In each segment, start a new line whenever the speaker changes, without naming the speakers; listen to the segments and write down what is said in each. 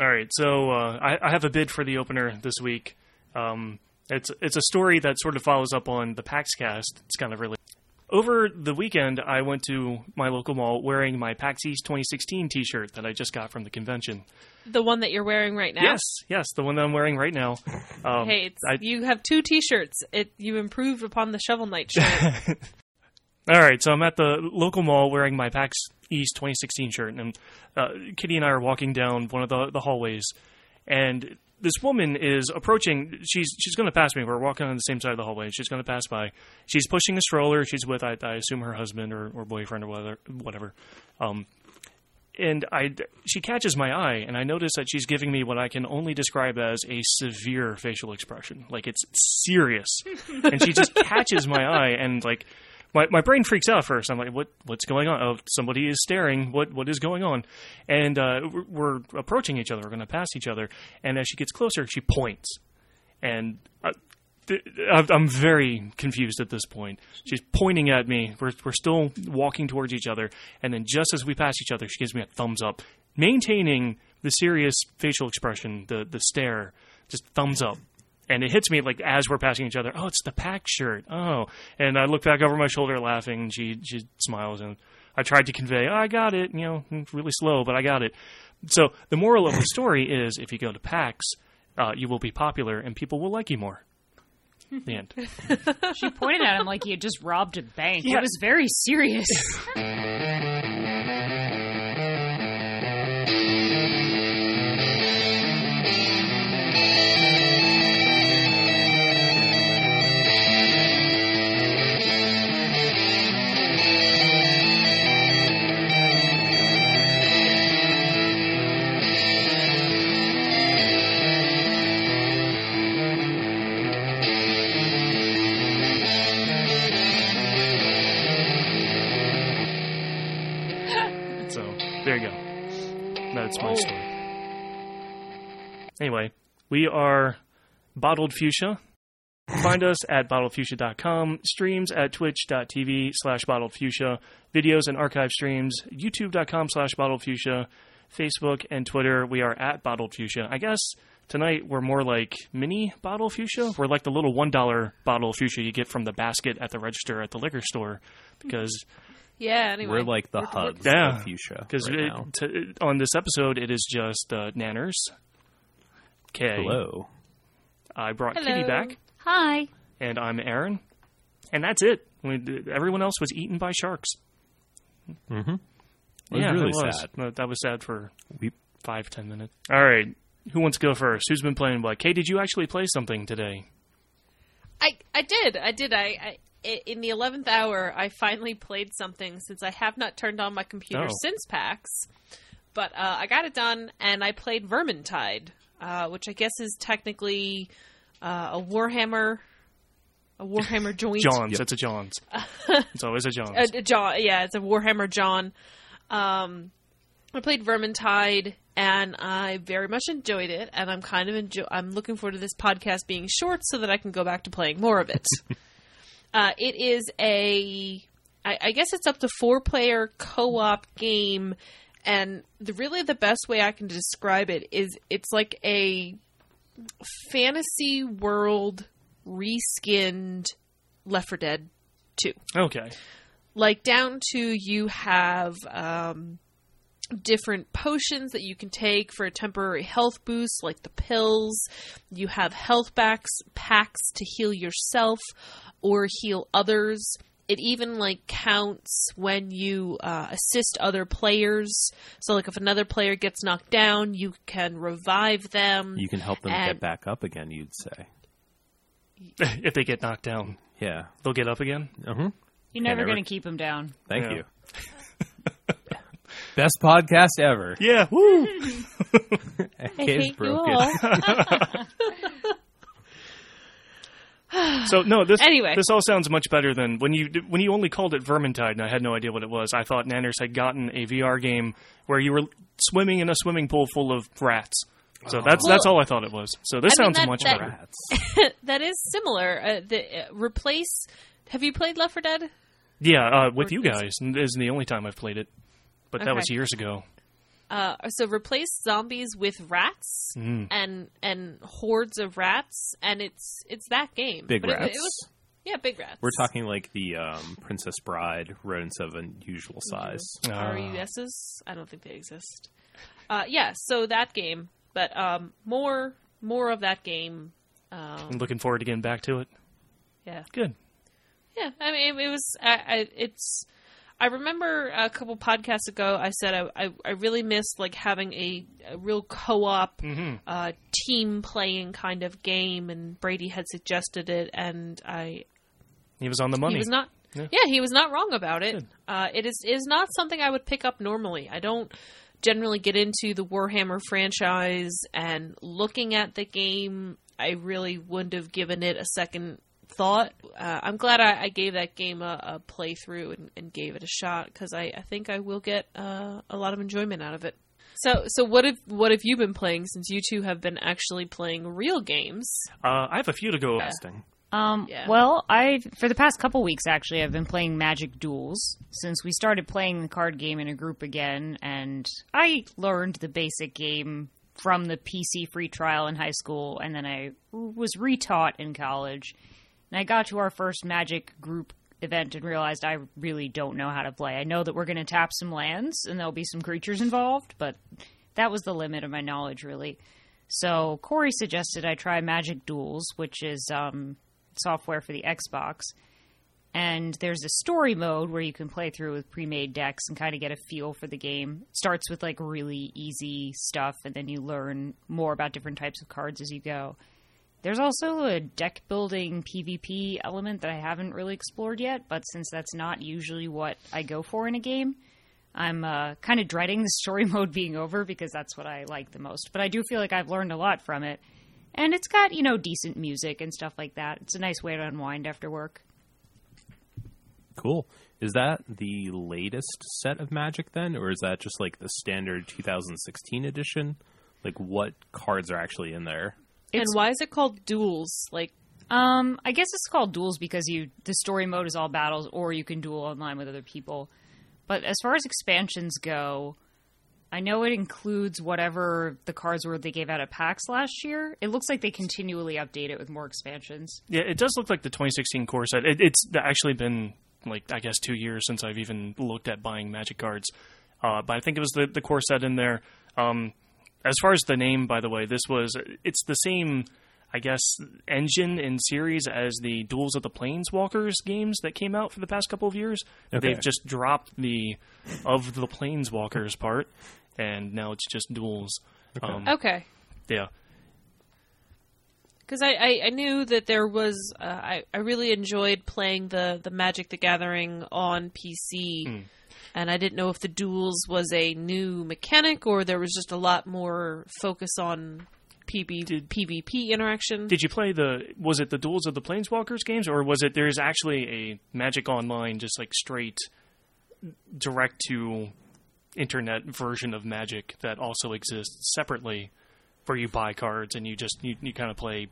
All right, so uh, I, I have a bid for the opener this week. Um, it's it's a story that sort of follows up on the PAX cast. It's kind of really. Over the weekend, I went to my local mall wearing my PAX East 2016 T-shirt that I just got from the convention.
The one that you're wearing right now.
Yes, yes, the one that I'm wearing right now. Um,
Hey,
I-
you have two T-shirts. It you improved upon the Shovel Knight shirt.
All right, so I'm at the local mall wearing my PAX East 2016 shirt, and uh, Kitty and I are walking down one of the, the hallways, and this woman is approaching. She's she's going to pass me. We're walking on the same side of the hallway. and She's going to pass by. She's pushing a stroller. She's with, I, I assume, her husband or, or boyfriend or whatever. whatever. Um, and I, she catches my eye, and I notice that she's giving me what I can only describe as a severe facial expression. Like it's serious, and she just catches my eye, and like my, my brain freaks out first. I'm like, what what's going on? Oh, somebody is staring. What what is going on? And uh, we're, approaching each other. We're going to pass each other, and as she gets closer, she points, and. Uh, I'm I'm very confused at this point. She's pointing at me. We're, we're still walking towards each other. And then just as we pass each other, she gives me a thumbs up, maintaining the serious facial expression, the, the stare, just thumbs up. And it hits me like as we're passing each other. Oh, it's the PAX shirt. Oh, and I look back over my shoulder, laughing. And she she smiles, and I tried to convey, oh, I got it. You know, really slow, but I got it. So the moral of the story is, if you go to PAX, uh, you will be popular, and people will like you more. The end.
She pointed at him like he had just robbed a bank.
Yeah.
It was very serious.
there you go. That's my oh. story. Anyway, we are Bottled Fuchsia. Find us at bottledfuchsia.com, streams at twitch.tv slash bottled fuchsia, videos and archive streams, youtube.com slash bottled fuchsia, Facebook and Twitter. We are at bottled fuchsia. I guess tonight we're more like mini bottle fuchsia. We're like the little $1 bottle fuchsia you get from the basket at the register at the liquor store because
yeah. Anyway,
We're like the
We're-
hugs
Yeah,
of fuchsia
because
right now.
on this episode it is just uh, Nanners. Okay,
Hello.
I brought
Hello.
Kitty back,
Hi.
and I'm Aaron, and that's it. We, everyone else was eaten by sharks.
Mm-hmm. It was
yeah,
really
it was.
sad.
That was sad for
We
five ten minutes. All right, who wants to go first? Who's been playing what? Kay, did you actually play something today?
I I did I did I. I i- in the eleventh hour, I finally played something since I have not turned on my computer
Oh.
since PAX. But uh, I got it done, and I played Vermintide, uh, which I guess is technically uh, a Warhammer, a Warhammer joint.
John's.
Yep.
It's a John's. it's always a John's.
a, a John, yeah, it's a Warhammer John. Um, I played Vermintide, and I very much enjoyed it. And I'm kind of enjoy. I'm looking forward to this podcast being short so that I can go back to playing more of it. uh, it is a, I, I guess it's up to four player co op game, and the really the best way I can describe it is it's like a fantasy world reskinned Left 4 Dead 2
okay.
like down to you have um, different potions that you can take for a temporary health boost, like the pills. You have health packs, packs to heal yourself or heal others. It even like counts when you uh, assist other players. So, like if another player gets knocked down, you can revive them.
you can help them
And-
get back up again. You'd say.
if they get knocked down,
Yeah.
they'll get up again.
Uh-huh.
You're never
never-
going to keep them down.
Thank
Yeah.
you. Best podcast ever.
Yeah. Woo.
I
Cave's broken.
So no, this
Anyway.
this all sounds much better than when you when you only called it Vermintide, and I had no idea what it was. I thought Nanners had gotten a VR game where you were swimming in a swimming pool full of rats. So that's that's all I thought it was. So this
I mean,
sounds
that-
much
that-
better.
Rats.
that is similar. Uh, the uh, replace. Have you played Left 4 Dead?
Yeah, uh, with
Or
you guys this is the only time I've played it, but that was years ago.
Uh, so replace zombies with rats
Mm.
and and hordes of rats, and it's it's that game.
Big
But
rats.
It, was yeah, big rats.
We're talking like the um, Princess Bride rodents of unusual size.
R U S's. I don't think they exist. Uh, yeah, so that game, but um, more more of that game. Um,
I'm looking forward to getting back to it.
yeah,
Good.
yeah. I mean, it, it was. I, I, it's. I remember a couple podcasts ago, I said I, I, I really missed like having a, a real co-op, uh, team playing kind of game, and Brady had suggested it, and I
He was on the money.
he was not.
Yeah.
Yeah. he was not wrong about it. Uh, it is is not something I would pick up normally. I don't generally get into the Warhammer franchise, and looking at the game, I really wouldn't have given it a second thought. Uh, I'm glad I, I gave that game a, a playthrough and, and gave it a shot because I, I think I will get uh, a lot of enjoyment out of it. So, so what have what have you been playing since you two have been actually playing real games?
Uh, I have a few to go.
Testing.
Um,
Yeah.
Well, I for the past couple weeks actually, I've been playing Magic Duels since we started playing the card game in a group again, and I learned the basic game from the PC free trial in high school, and then I was retaught in college. And I got to our first Magic group event and realized I really don't know how to play. I know that we're going to tap some lands and there'll be some creatures involved, but that was the limit of my knowledge, really. So Corey suggested I try Magic Duels, which is um, software for the Xbox. And there's a story mode where you can play through with pre-made decks and kind of get a feel for the game. It starts with like really easy stuff, and then you learn more about different types of cards as you go. There's also a deck building PvP element that I haven't really explored yet, but since that's not usually what I go for in a game, I'm uh, kind of dreading the story mode being over because that's what I like the most. But I do feel like I've learned a lot from it. And it's got, you know, decent music and stuff like that. It's a nice way to unwind after work.
Cool. Is that the latest set of Magic then, or is that just like the standard 2016 edition? Like, what cards are actually in there?
And why is it called duels? Like
Um, I guess it's called duels because you the story mode is all battles, or you can duel online with other people. But as far as expansions go, I know it includes whatever the cards were they gave out at PAX last year. It looks like they continually update it with more expansions.
Yeah, it does look like the 2016 core set. It, it's actually been like I guess two years since I've even looked at buying Magic cards, uh, but I think it was the the core set in there. Um, as far as the name, by the way, this was it's the same. I guess engine and series as the Duels of the Planeswalkers games that came out for the past couple of years.
Okay.
They've just dropped the of the Planeswalkers part, and now it's just Duels. Um,
okay,
yeah,
because I, I, I knew that there was uh, I I really enjoyed playing the the Magic the Gathering on PC, and I didn't know if the duels was a new mechanic or there was just a lot more focus on PB, PvP interaction.
Did you play the? Was it the Duels of the Planeswalkers games, or was it? There's actually a Magic Online, just like straight, direct to internet version of Magic that also exists separately, where you buy cards and you just you, you kind of play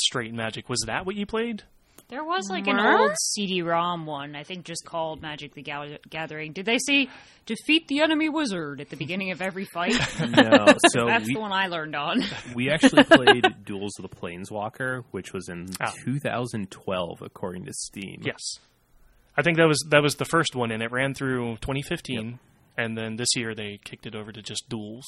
straight Magic. Was that what you played?
There was like an
Mer?
old CD-ROM one, I think, just called Magic the Gathering. Did they say defeat the enemy wizard at the beginning of every fight?
No, so
That's
we,
the one I learned on.
we actually played Duels of the Planeswalker, which was in
Ah.
2012, according to Steam.
Yes, I think that was that was the first one, and it ran through 2015, and then this year they kicked it over to just Duels.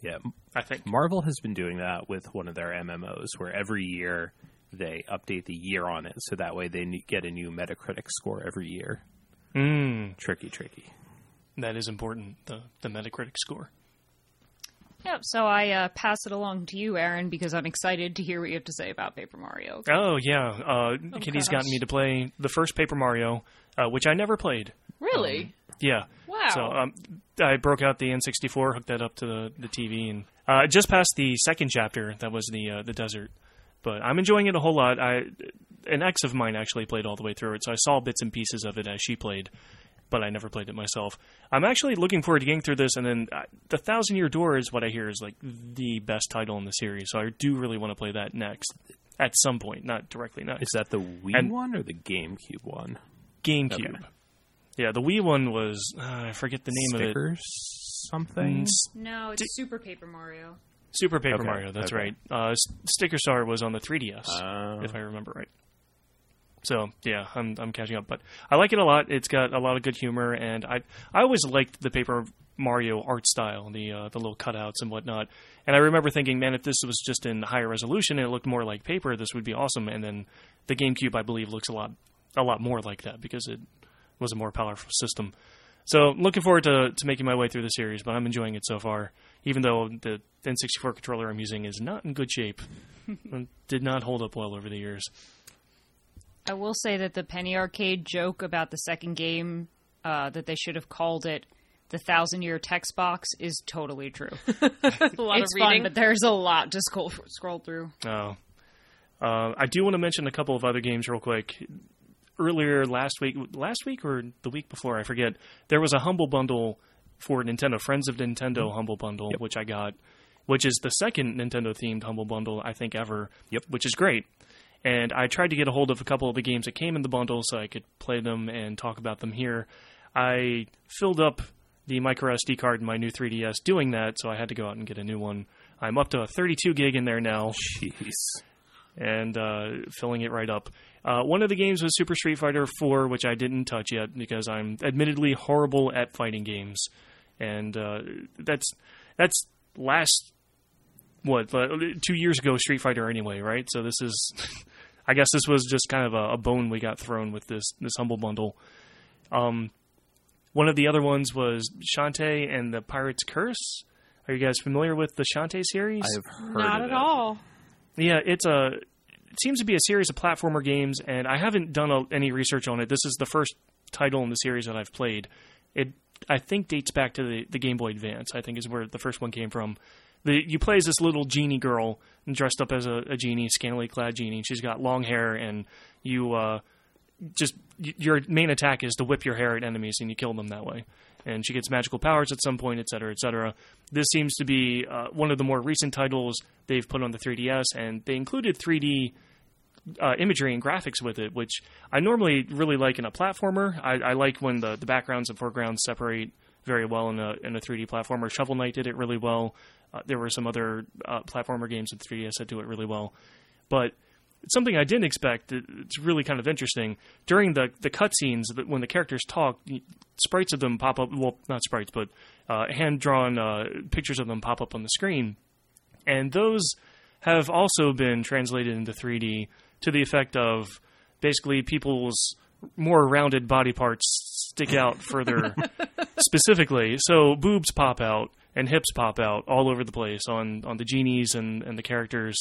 Yeah.
I think.
Marvel has been doing that with one of their MMOs, where every year they update the year on it, so that way they get a new Metacritic score every year.
Mm,
Tricky, tricky.
that is important. The the Metacritic score.
Yep. So I uh, pass it along to you, Aaron, because I'm excited to hear what you have to say about Paper Mario.
Oh yeah, uh, Kitty's
gosh.
gotten me to play the first Paper Mario, uh, which I never played.
really?
Yeah.
Wow.
So um, I broke out the N64, hooked that up to the, the TV, and uh, just past the second chapter. That was the uh, the desert, but I'm enjoying it a whole lot. I an ex of mine actually played all the way through it, so I saw bits and pieces of it as she played, but I never played it myself. I'm actually looking forward to getting through this, and then uh, the Thousand Year Door is what I hear is like the best title in the series. So I do really want to play that next at some point, not directly next.
Is that the Wii
And-
one or the GameCube one?
GameCube.
Okay.
Yeah, the Wii one was uh, I forget the name of it.
Stickers? something.
No, it's Super Paper Mario.
Super Paper
Okay,
Mario. That's
okay.
right. Uh, Sticker Star was on the 3DS,
Uh,
if I remember right. So yeah, I'm I'm catching up, but I like it a lot. It's got a lot of good humor, and I I always liked the Paper Mario art style, the uh, the little cutouts and whatnot. And I remember thinking, man, if this was just in higher resolution and it looked more like paper, this would be awesome. And then the GameCube, I believe, looks a lot a lot more like that because it was a more powerful system. So looking forward to, to making my way through the series, but I'm enjoying it so far. Even though the N64 controller I'm using is not in good shape, and did not hold up well over the years.
I will say that the Penny Arcade joke about the second game uh, that they should have called it the Thousand Year Text Box is totally true.
a lot
it's
of
fun,
reading.
but there's a lot to scroll scroll through.
Oh. Uh, I do want to mention a couple of other games real quick. Earlier last week, last week or the week before, I forget. There was a humble bundle for Nintendo, Friends of Nintendo humble bundle, which I got, which is the second Nintendo themed humble bundle I think ever.
Yep.
which is great. And I tried to get a hold of a couple of the games that came in the bundle so I could play them and talk about them here. I filled up the micro SD card in my new 3DS doing that, so I had to go out and get a new one. I'm up to a 32 gig in there now
Jeez.
and uh, filling it right up. Uh, one of the games was Super Street Fighter 4, which I didn't touch yet because I'm admittedly horrible at fighting games, and uh, that's that's last what uh, two years ago Street Fighter anyway, right? So this is, I guess this was just kind of a, a bone we got thrown with this this humble bundle. Um, one of the other ones was Shantae and the Pirate's Curse. Are you guys familiar with the Shantae series?
I have heard
Not
of
at
it.
all.
Yeah, it's a. It seems to be a series of platformer games, and I haven't done a, any research on it. This is the first title in the series that I've played. It, I think, dates back to the, the Game Boy Advance. I think is where the first one came from. The, you play as this little genie girl dressed up as a, a genie, scantily clad genie. She's got long hair, and you uh, just your main attack is to whip your hair at enemies, and you kill them that way. And she gets magical powers at some point, et cetera, et cetera. This seems to be uh, one of the more recent titles they've put on the 3DS, and they included 3D uh, imagery and graphics with it, which I normally really like in a platformer. I, I like when the, the backgrounds and foregrounds separate very well in a in a 3D platformer. Shovel Knight did it really well. Uh, there were some other uh, platformer games with 3DS that do it really well, but something I didn't expect. It's really kind of interesting. During the the cutscenes, when the characters talk, sprites of them pop up. Well, not sprites, but uh, hand drawn uh, pictures of them pop up on the screen, and those have also been translated into 3D to the effect of basically people's more rounded body parts stick out further specifically. So boobs pop out and hips pop out all over the place on, on the genies and, and the characters.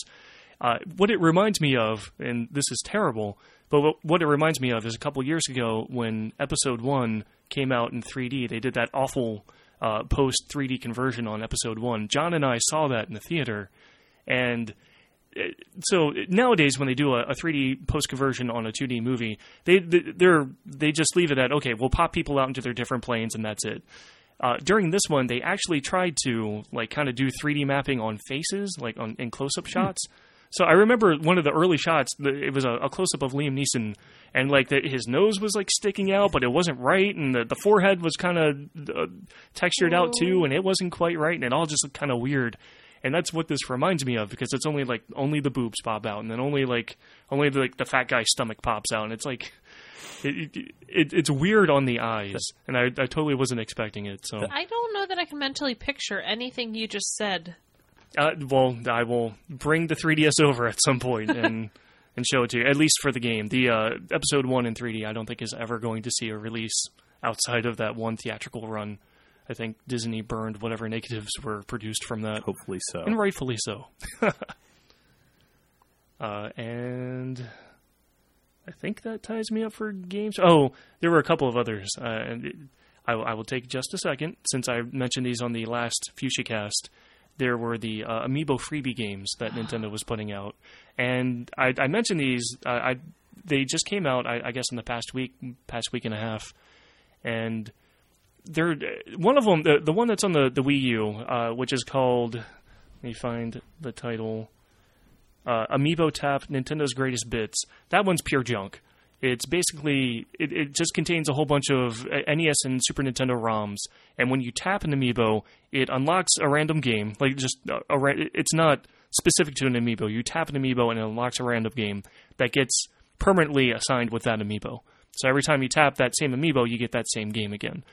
Uh, what it reminds me of, and this is terrible, but what, what it reminds me of is a couple years ago when Episode 1 came out in 3D, they did that awful uh, post 3D conversion on Episode 1. John and I saw that in the theater, and so nowadays when they do a, a 3D post conversion on a 2D movie, they they're they just leave it at okay, we'll pop people out into their different planes and that's it. Uh, during this one, they actually tried to like kind of do 3D mapping on faces, like on in close up shots. So I remember one of the early shots. It was a, a close up of Liam Neeson, and like the, his nose was like sticking out, but it wasn't right, and the, the forehead was kind of uh, textured out too, and it wasn't quite right, and it all just looked kind of weird. And that's what this reminds me of because it's only like only the boobs pop out, and then only like only the, like the fat guy's stomach pops out, and it's like it, it, it, it's weird on the eyes, and I, I totally wasn't expecting it. So
I don't know that I can mentally picture anything you just said.
Uh, well, I will bring the 3DS over at some point and and show it to you. At least for the game, the uh, episode one in 3D, I don't think is ever going to see a release outside of that one theatrical run. I think Disney burned whatever negatives were produced from that,
Hopefully so.
and rightfully so. uh, and I think that ties me up for games. Oh, there were a couple of others, uh, and it, I, I will take just a second since I mentioned these on the last FuchsiaCast. There were the uh, Amiibo freebie games that Nintendo was putting out, and I, I mentioned these. Uh, I they just came out, I, I guess, in the past week, past week and a half, and they're one of them. The, the one that's on the the Wii U, uh, which is called. Let me find the title. Uh, Amiibo Tap Nintendo's Greatest Bits. That one's pure junk. It's basically it, it just contains a whole bunch of uh, NES and Super Nintendo ROMs, and when you tap an amiibo, it unlocks a random game. Like just a, a it's not specific to an amiibo. You tap an amiibo and it unlocks a random game that gets permanently assigned with that amiibo. So every time you tap that same amiibo, you get that same game again.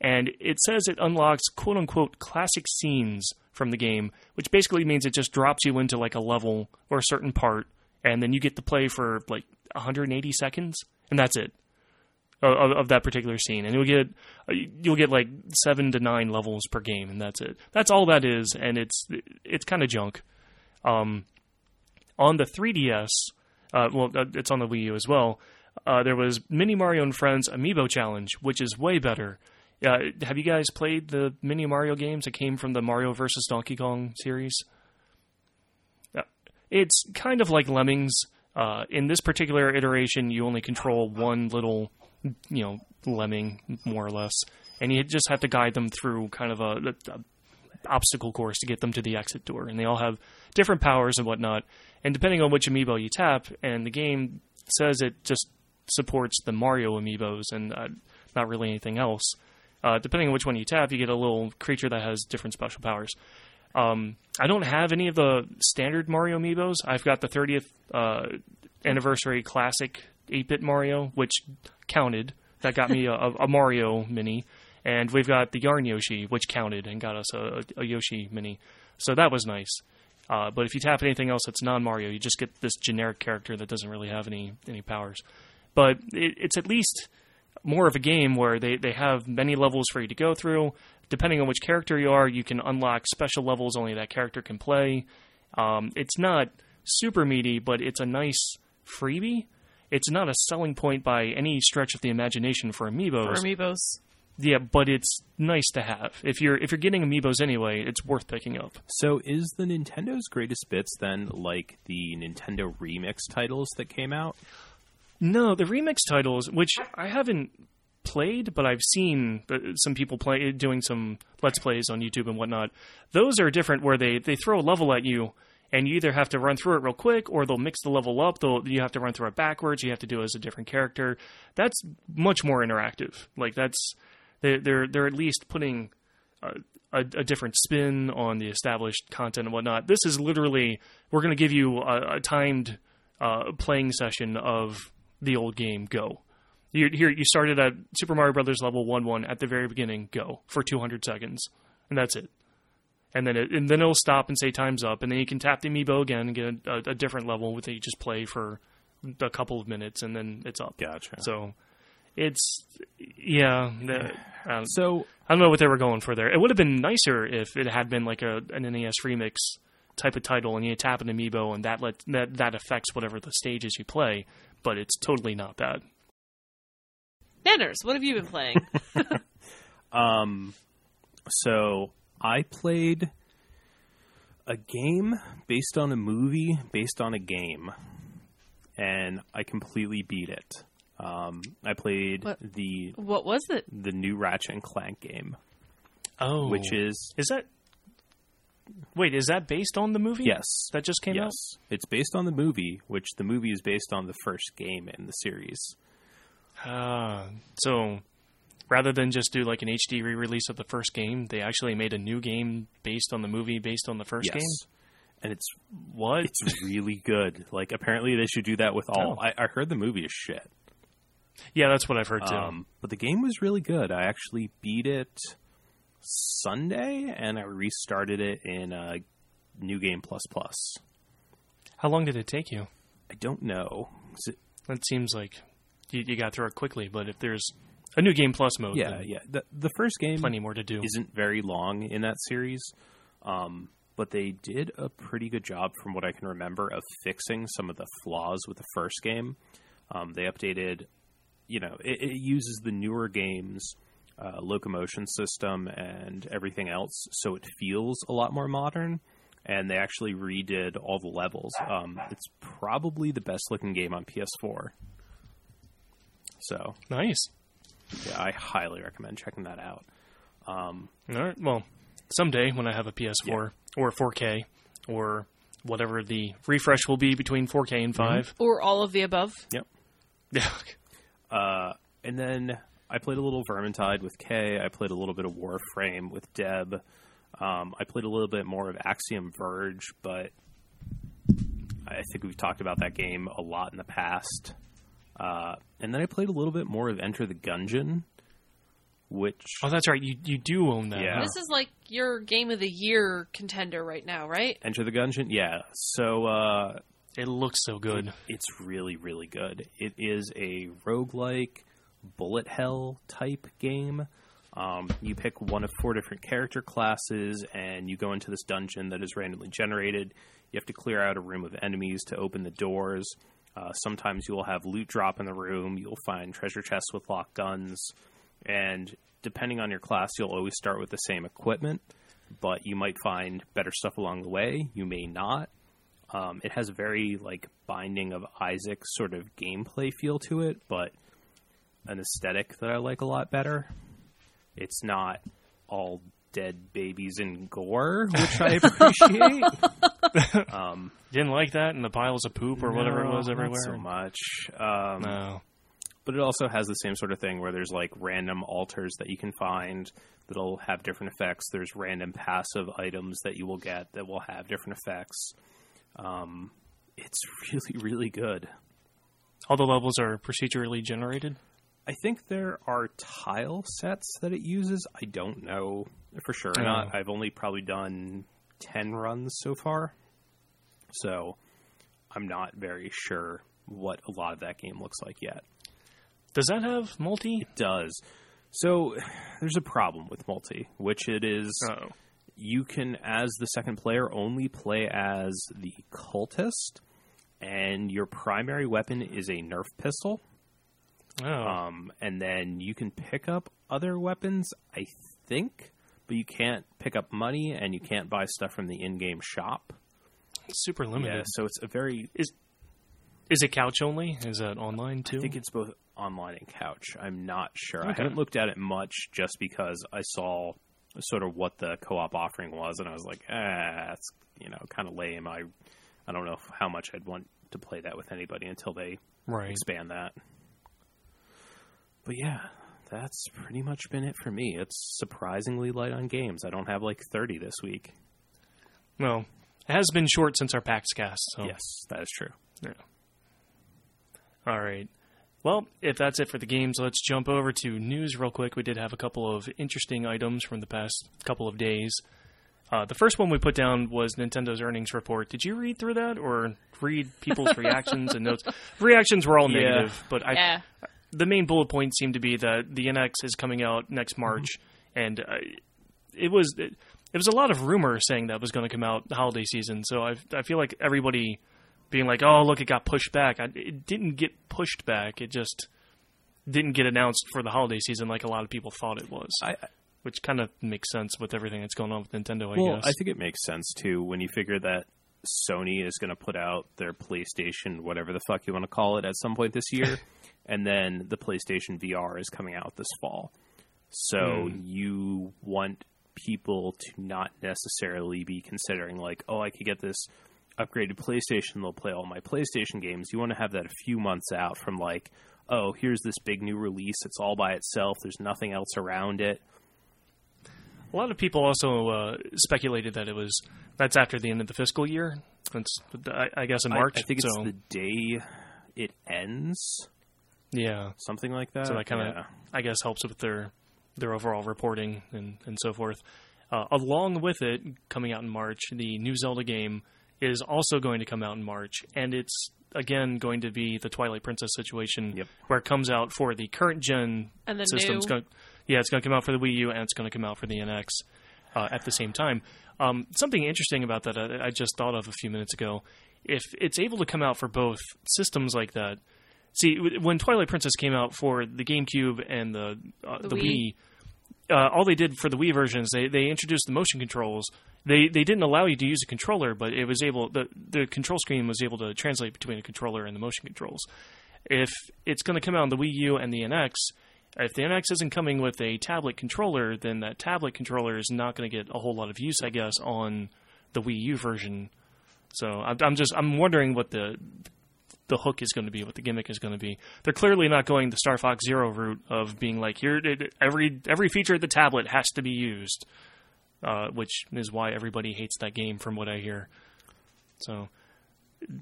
And it says it unlocks quote unquote classic scenes from the game, which basically means it just drops you into like a level or a certain part, and then you get to play for like 180 seconds, and that's it of, of that particular scene. And you'll get you'll get like seven to nine levels per game, and that's it. That's all that is, and it's it's kind of junk. Um, on the 3DS, uh, well, uh, it's on the Wii U as well. Uh, there was Mini Mario and Friends Amiibo Challenge, which is way better. Uh, have you guys played the Mini Mario games that came from the Mario vs. Donkey Kong series? Uh, It's kind of like Lemmings. Uh, in this particular iteration, you only control one little, you know, lemming, more or less, and you just have to guide them through kind of a, a obstacle course to get them to the exit door. And they all have different powers and whatnot. And depending on which amiibo you tap, and the game says it just supports the Mario amiibos and uh, not really anything else. Uh, depending on which one you tap, you get a little creature that has different special powers. Um, I don't have any of the standard Mario amiibos. I've got the 30th uh, anniversary classic 8-bit Mario, which counted. That got me a, a Mario mini, and we've got the Yarn Yoshi, which counted and got us a, a Yoshi mini. So that was nice. Uh, but if you tap anything else that's non Mario, you just get this generic character that doesn't really have any any powers. But it, it's at least more of a game where they, they have many levels for you to go through. Depending on which character you are, you can unlock special levels only that character can play. Um, it's not super meaty, but it's a nice freebie. It's not a selling point by any stretch of the imagination for amiibos.
For amiibos.
Yeah, but it's nice to have. If you're if you're getting amiibos anyway, it's worth picking up.
So is the Nintendo's greatest bits then like the Nintendo remix titles that came out?
No, the remix titles, which I haven't played, but I've seen some people play doing some let's plays on YouTube and whatnot. Those are different, where they they throw a level at you, and you either have to run through it real quick, or they'll mix the level up. They'll you have to run through it backwards. You have to do it as a different character. That's much more interactive. Like that's they- they're they're at least putting a, a, a different spin on the established content and whatnot. This is literally we're going to give you a, a timed uh, playing session of the old game. Go. You, here you started at Super Mario Brothers level one one at the very beginning. Go for two hundred seconds, and that's it. And then it, and then it'll stop and say time's up, and then you can tap the amiibo again and get a, a, a different level that you just play for a couple of minutes, and then it's up.
Gotcha.
So it's yeah. The, um,
So
I don't know what they were going for there. It would have been nicer if it had been like a an NES remix type of title, and you tap an amiibo, and that let that that affects whatever the stages you play. But it's totally not bad.
Nanners, what have you been playing?
Um, so I played a game based on a movie based on a game, and I completely beat it. Um, I played
What?
the
what was it?
the new Ratchet and Clank game,
Oh,
which is
is that? Wait, is that based on the movie?
yes,
that just came out?
yes,
out.
it's based on the movie, which the movie is based on the first game in the series.
Ah, so rather than just do like an HD re-release of the first game, they actually made a new game based on the movie based on the first
yes,
game.
and it's
What?
it's really good. Like apparently they should do that with all.
Oh.
I, I heard the movie is shit.
yeah, that's what I've heard too.
Um, but the game was really good. I actually beat it Sunday, and I restarted it in uh, New Game Plus Plus.
How long did it take you?
I don't know. Is it-
That seems like you, you got through it quickly, but if there's a new game plus mode,
yeah, yeah. The the first game
plenty more to do.
isn't very long in that series, um, but they did a pretty good job, from what I can remember, of fixing some of the flaws with the first game. Um, they updated, you know, it, it uses the newer games. Uh, locomotion system and everything else, so it feels a lot more modern. And they actually redid all the levels. Um, it's probably the best looking game on PS4. So
nice.
yeah, I highly recommend checking that out.
All right. Well, someday when I have a PS4 or a 4K or whatever the refresh will be between 4K and 5.
Or all of the above? Yep.
Yeah.
Uh, and then I played a little Vermintide with Kay. I played a little bit of Warframe with Deb. Um, I played a little bit more of Axiom Verge, but I think we've talked about that game a lot in the past. Uh, and then I played a little bit more of Enter the Gungeon, which
Oh, that's right. You you do own that.
Yeah.
This is like your game of the year contender right now, right?
Enter the Gungeon, yeah. So uh,
It looks so good.
it's really really good. It is a roguelike bullet hell type game. Um, you pick one of four different character classes, and you go into this dungeon that is randomly generated. You have to clear out a room of enemies to open the doors. Uh, sometimes you will have loot drop in the room. You'll find treasure chests with locked guns, and depending on your class, you'll always start with the same equipment. But you might find better stuff along the way. You may not. Um, it has a very like Binding of Isaac sort of gameplay feel to it, but an aesthetic that I like a lot better. It's not all dead babies and gore, which I appreciate.
Didn't like that and the piles of poop or whatever it
No,
was
not
everywhere.
so much. Um,
No.
but it also has the same sort of thing where there's like random altars that you can find that'll have different effects. There's random passive items that you will get that will have different effects. Um, it's really, really good.
All the levels are procedurally generated.
I think there are tile sets that it uses. I don't know for sure or
Oh.
not. I've only probably done 10 runs so far. So I'm not very sure what a lot of that game looks like yet.
Does that have multi?
It does. So there's a problem with multi, which it is
Oh.
you can, as the second player, only play as the cultist, and your primary weapon is a Nerf pistol.
Oh.
Um, and then you can pick up other weapons, I think, but you can't pick up money and you can't buy stuff from the in-game shop.
It's super limited.
Yeah, so it's a very.
Is is it couch only? Is that online too?
I think it's both online and couch. I'm not sure. I haven't looked at it much just because I saw sort of what the co-op offering was, and I was like, ah, it's you know kind of lame. I I don't know how much I'd want to play that with anybody until they
right.
expand that. But yeah, that's pretty much been it for me. It's surprisingly light on games. I don't have like 30 this week.
No, it has been short since our PAX cast. So.
Yes, that is true.
Yeah. All right. Well, if that's it for the games, let's jump over to news real quick. We did have a couple of interesting items from the past couple of days. Uh, the first one we put down was Nintendo's earnings report. Did you read through that or read people's reactions and notes? Reactions were all
Yeah.
negative, but I,
Yeah.
The main bullet point seemed to be that the NX is coming out next March, and uh, it was it, it was a lot of rumor saying that was going to come out the holiday season. So I I feel like everybody being like, oh look, it got pushed back. I, it didn't get pushed back. It just didn't get announced for the holiday season like a lot of people thought it was,
I,
which kind of makes sense with everything that's going on with Nintendo. I
well,
guess.
I think it makes sense too when you figure that Sony is going to put out their PlayStation, whatever the fuck you want to call it, at some point this year, and then the PlayStation VR is coming out this fall. So you want people to not necessarily be considering like, oh, I could get this upgraded PlayStation, they'll play all my PlayStation games. You want to have that a few months out from like, oh, here's this big new release. It's all by itself. There's nothing else around it.
A lot of people also uh, speculated that it was that's after the end of the fiscal year. That's I, I guess in March.
I, think it's
so
the day it ends,
yeah.
something like that.
So that kind of,
Yeah.
I guess, helps with their their overall reporting and and so forth. Uh, along with it coming out in March, the new Zelda game is also going to come out in March, and it's again going to be the Twilight Princess situation,
Yep.
where it comes out for the current gen
And the
system.
New-
going, yeah, it's going to come out for the Wii U and it's going to come out for the NX uh, at the same time. Um, something interesting about that I, I just thought of a few minutes ago. If it's able to come out for both systems like that, see when Twilight Princess came out for the GameCube and the uh, the,
The
Wii.
Wii.
Uh, all they did for the Wii versions, they they introduced the motion controls. They they didn't allow you to use a controller, but it was able the the control screen was able to translate between a controller and the motion controls. If it's going to come out on the Wii U and the NX, if the NX isn't coming with a tablet controller, then that tablet controller is not going to get a whole lot of use, I guess, on the Wii U version. So I'm, I'm just I'm wondering what the the hook is going to be, what the gimmick is going to be. They're clearly not going the Star Fox Zero route of being like here every every feature of the tablet has to be used, uh, which is why everybody hates that game, from what I hear. So,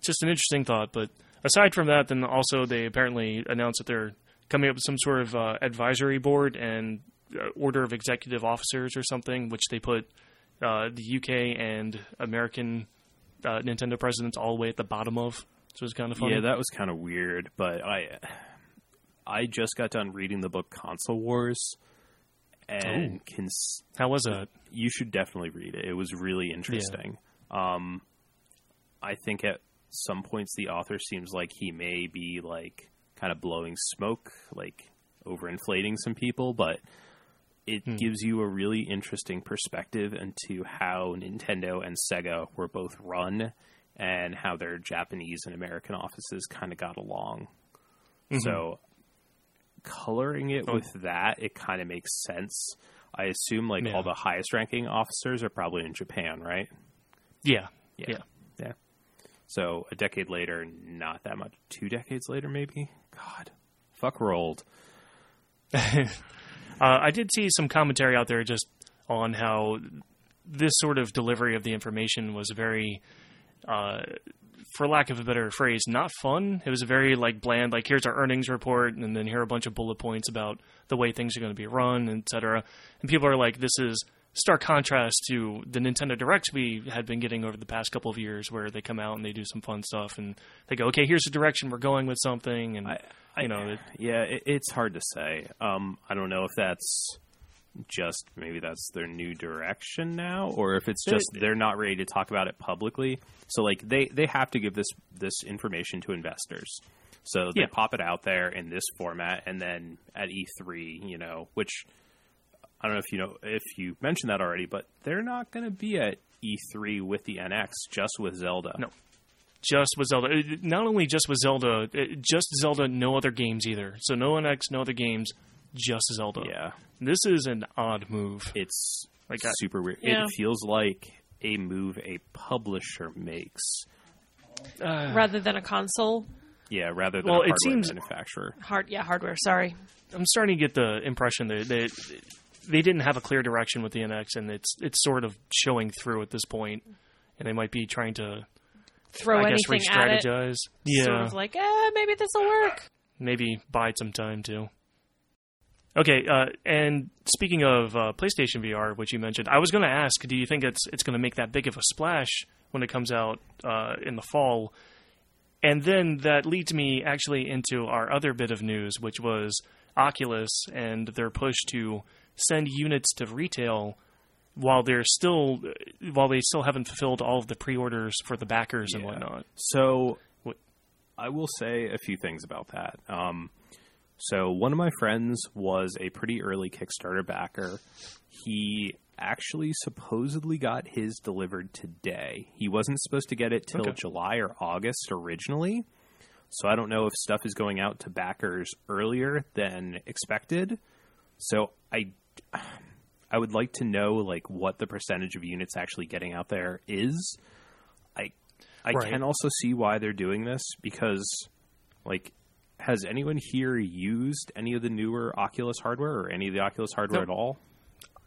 just an interesting thought. But aside from that, then also they apparently announced that they're coming up with some sort of uh, advisory board and uh, order of executive officers or something, which they put uh, the UK and American uh, Nintendo presidents all the way at the bottom of. So it's kind of funny.
Yeah, that was kind of weird. But I, I just got done reading the book Console Wars, and can,
how was it?
You should definitely read it. It was really interesting. Yeah. Um, I think at some points the author seems like he may be like kind of blowing smoke, like overinflating some people, but it hmm. gives you a really interesting perspective into how Nintendo and Sega were both run and how their Japanese and American offices kind of got along. Mm-hmm. So coloring it oh. with that, it kind of makes sense. I assume like yeah. all the highest ranking officers are probably in Japan, right?
Yeah.
Yeah. Yeah. yeah. So a decade later, not that much. Two decades later, maybe? God. Fuck rolled.
Uh, I did see some commentary out there just on how this sort of delivery of the information was very, uh, for lack of a better phrase, not fun. It was very like bland. Like here's our earnings report, and then here are a bunch of bullet points about the way things are going to be run, etc. And people are like, this is stark contrast to the Nintendo Directs we had been getting over the past couple of years, where they come out and they do some fun stuff, and they go, okay, here's the direction we're going with something, and. I, you know, it,
yeah, it, it's hard to say. Um, I don't know if that's just maybe that's their new direction now, or if it's just they're not ready to talk about it publicly. So like they they have to give this this information to investors. So they yeah. pop it out there in this format, and then at E3, you know, which I don't know if you know if you mentioned that already, but they're not going to be at E3 with the NX, just with Zelda.
No, just with Zelda. Not only just with Zelda, just Zelda, no other games either. So no NX, no other games, just as Zelda.
Yeah.
This is an odd move.
It's like super weird. Yeah. It feels like a move a publisher makes
uh, rather than a console.
Yeah, rather than well, a hardware it seems, manufacturer.
Hard, yeah, hardware. Sorry.
I'm starting to get the impression that they, they didn't have a clear direction with the NX, and it's it's sort of showing through at this point, and they might be trying to
throw I anything guess re-strategize. at it.
Yeah,
sort of like, eh, maybe this will work.
Maybe bide some time too. Okay, uh, and speaking of uh, PlayStation VR, which you mentioned, I was going to ask, do you think it's it's going to make that big of a splash when it comes out uh, in the fall? And then that leads me actually into our other bit of news, which was Oculus and their push to send units to retail while they're still while they still haven't fulfilled all of the pre-orders for the backers yeah. and whatnot.
So what? I will say a few things about that. Um, so one of my friends was a pretty early Kickstarter backer. He actually supposedly got his delivered today. He wasn't supposed to get it till okay. July or August originally. So I don't know if stuff is going out to backers earlier than expected. So I I would like to know like what the percentage of units actually getting out there is. I I right. can also see why they're doing this because like has anyone here used any of the newer Oculus hardware or any of the Oculus hardware at all?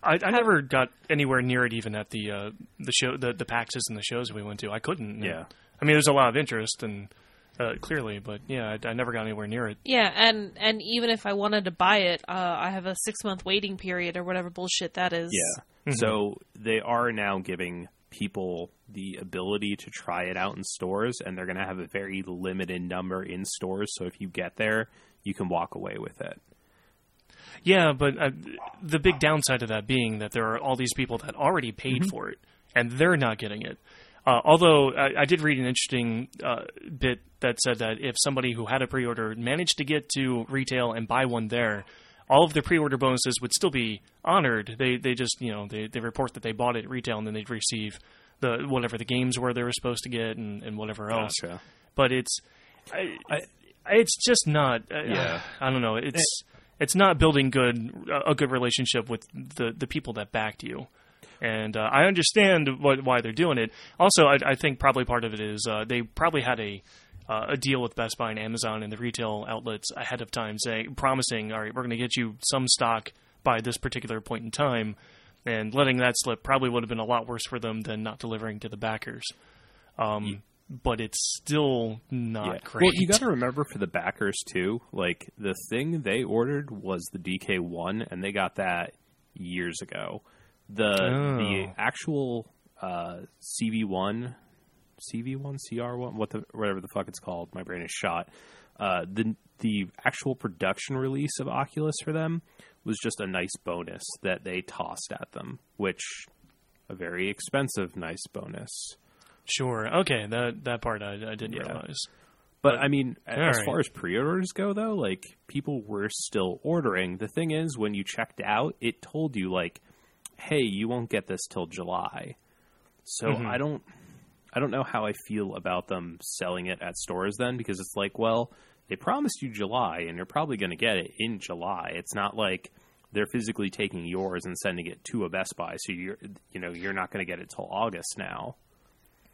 I, I never got anywhere near it, even at the uh, the show, the the PAXs and the shows we went to. I couldn't.
Yeah.
I mean, there's a lot of interest, and uh, clearly, but yeah, I, I, never got anywhere near it.
Yeah, and and even if I wanted to buy it, uh, I have a six month waiting period or whatever bullshit that is.
Yeah. Mm-hmm. So they are now giving people the ability to try it out in stores, and they're going to have a very limited number in stores. So if you get there, you can walk away with it.
Yeah, but uh, the big downside of that being that there are all these people that already paid mm-hmm. for it, and they're not getting it. Uh, although I, I, did read an interesting uh, bit that said that if somebody who had a pre-order managed to get to retail and buy one there, all of the pre-order bonuses would still be honored. They they just you know they, they report that they bought it at retail and then they'd receive the whatever the games were they were supposed to get and, and whatever else.
Gotcha.
But it's I, I, it's just not. Uh, yeah. I don't know. It's it, it's not building good a good relationship with the the people that backed you and uh, I understand what, why they're doing it. Also, I, I, think probably part of it is uh, they probably had a uh, a deal with Best Buy and Amazon and the retail outlets ahead of time, saying promising, all right, we're going to get you some stock by this particular point in time, and letting that slip probably would have been a lot worse for them than not delivering to the backers. Um, but it's still not great.
Well, you got to remember for the backers too. Like the thing they ordered was the DK one, and they got that years ago. The
Oh.
the actual uh, CV one, CV one, CR one, what the whatever the fuck it's called. My brain is shot. Uh, the the actual production release of Oculus for them was just a nice bonus that they tossed at them, which a very expensive nice bonus.
Sure. Okay. That that part I, I didn't
Yeah.
realize.
But I mean, as
Alright.
far as pre-orders go, though, like people were still ordering. The thing is, when you checked out, it told you like, "Hey, you won't get this till July." So
Mhm.
I don't, I don't know how I feel about them selling it at stores then, because it's like, well, they promised you July, and you're probably going to get it in July. It's not like they're physically taking yours and sending it to a Best Buy, so you're, you know, you're not going to get it till August now.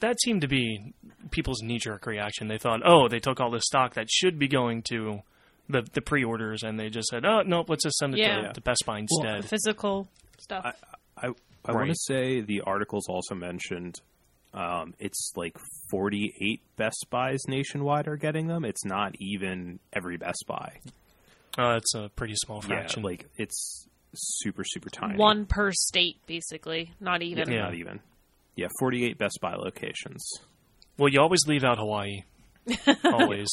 That seemed to be people's knee jerk reaction. They thought, oh, they took all this stock that should be going to the the pre orders, and they just said, oh, nope, let's just send it
Yeah.
to, to Best Buy instead.
The physical stuff.
I I, I want to say the articles also mentioned um, it's like 48 Best Buys nationwide are getting them. It's not even every Best Buy.
uh, it's a pretty small fraction.
Yeah, like it's super super tiny.
One per state, basically. Not even.
yeah,
Yeah.
not even. Yeah, 48 Best Buy locations.
well, you always leave out Hawaii. always.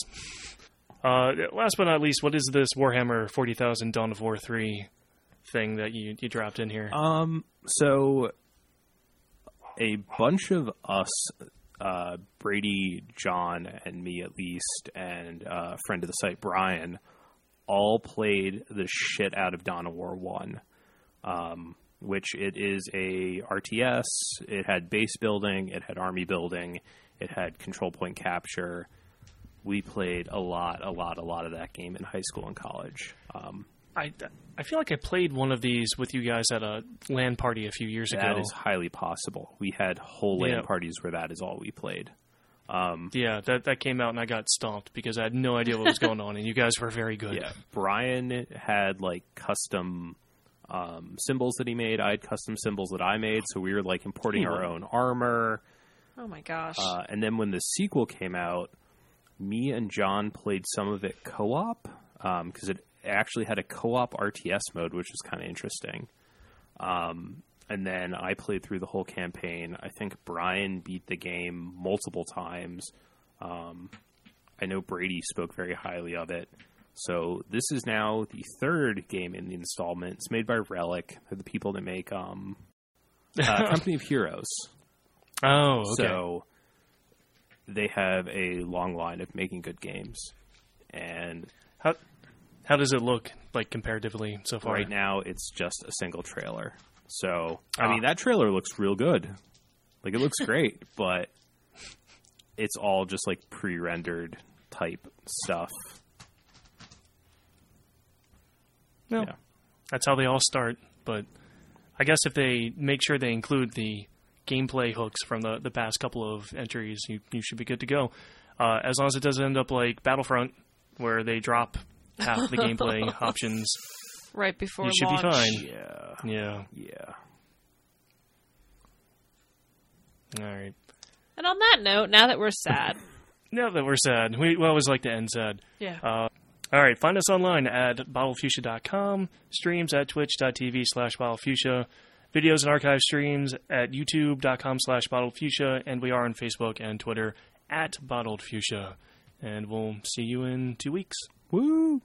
Uh, last but not least, what is this Warhammer 40,000 Dawn of War 3 thing that you, you dropped in here?
Um, so a bunch of us, uh, Brady, John, and me at least, and uh, friend of the site, Brian, all played the shit out of Dawn of War One, um, which it is a RTS. It had base building, it had army building, it had control point capture. We played a lot, a lot, a lot of that game in high school and college. Um,
I, I feel like I played one of these with you guys at a LAN party a few years
That
ago.
is highly possible. We had whole LAN
Yeah.
parties where that is all we played.
Yeah, that, that came out and I got stomped because I had no idea what was going on, and you guys were very good.
Yeah, Brian had like custom um, symbols that he made. I had custom symbols that I made, so we were like importing our own armor.
Oh my gosh.
Uh, and then when the sequel came out, me and John played some of it co-op because it actually had a co-op RTS mode, which was kind of interesting. Um, and then I played through the whole campaign. I think Brian beat the game multiple times. Um, I know Brady spoke very highly of it. So this is now the third game in the installment. It's made by Relic. They're the people that make um, uh, Company of Heroes.
Oh, okay.
So they have a long line of making good games. And
how, how does it look, like, comparatively so far?
right now, it's just a single trailer. So, I
Ah.
mean, that trailer looks real good. Like, it looks great, but it's all just like pre rendered type stuff.
No,
Yeah.
that's how they all start. But I guess if they make sure they include the gameplay hooks from the, the past couple of entries, you, you should be good to go. Uh, as long as it doesn't end up like Battlefront, where they drop half the gameplay options,
right before
you should
launch.
be fine.
Yeah.
Yeah.
Yeah.
All right.
And on that note, now that we're sad,
Now that we're sad, we, we always like to end sad.
yeah,
Uh, all right, find us online at bottlefuchsia.com, streams at twitch.tv slash bottlefuchsia, videos and archive streams at youtube.com slash bottlefuchsia, and we are on Facebook and Twitter at bottled fuchsia and we'll see you in two weeks.
Woo!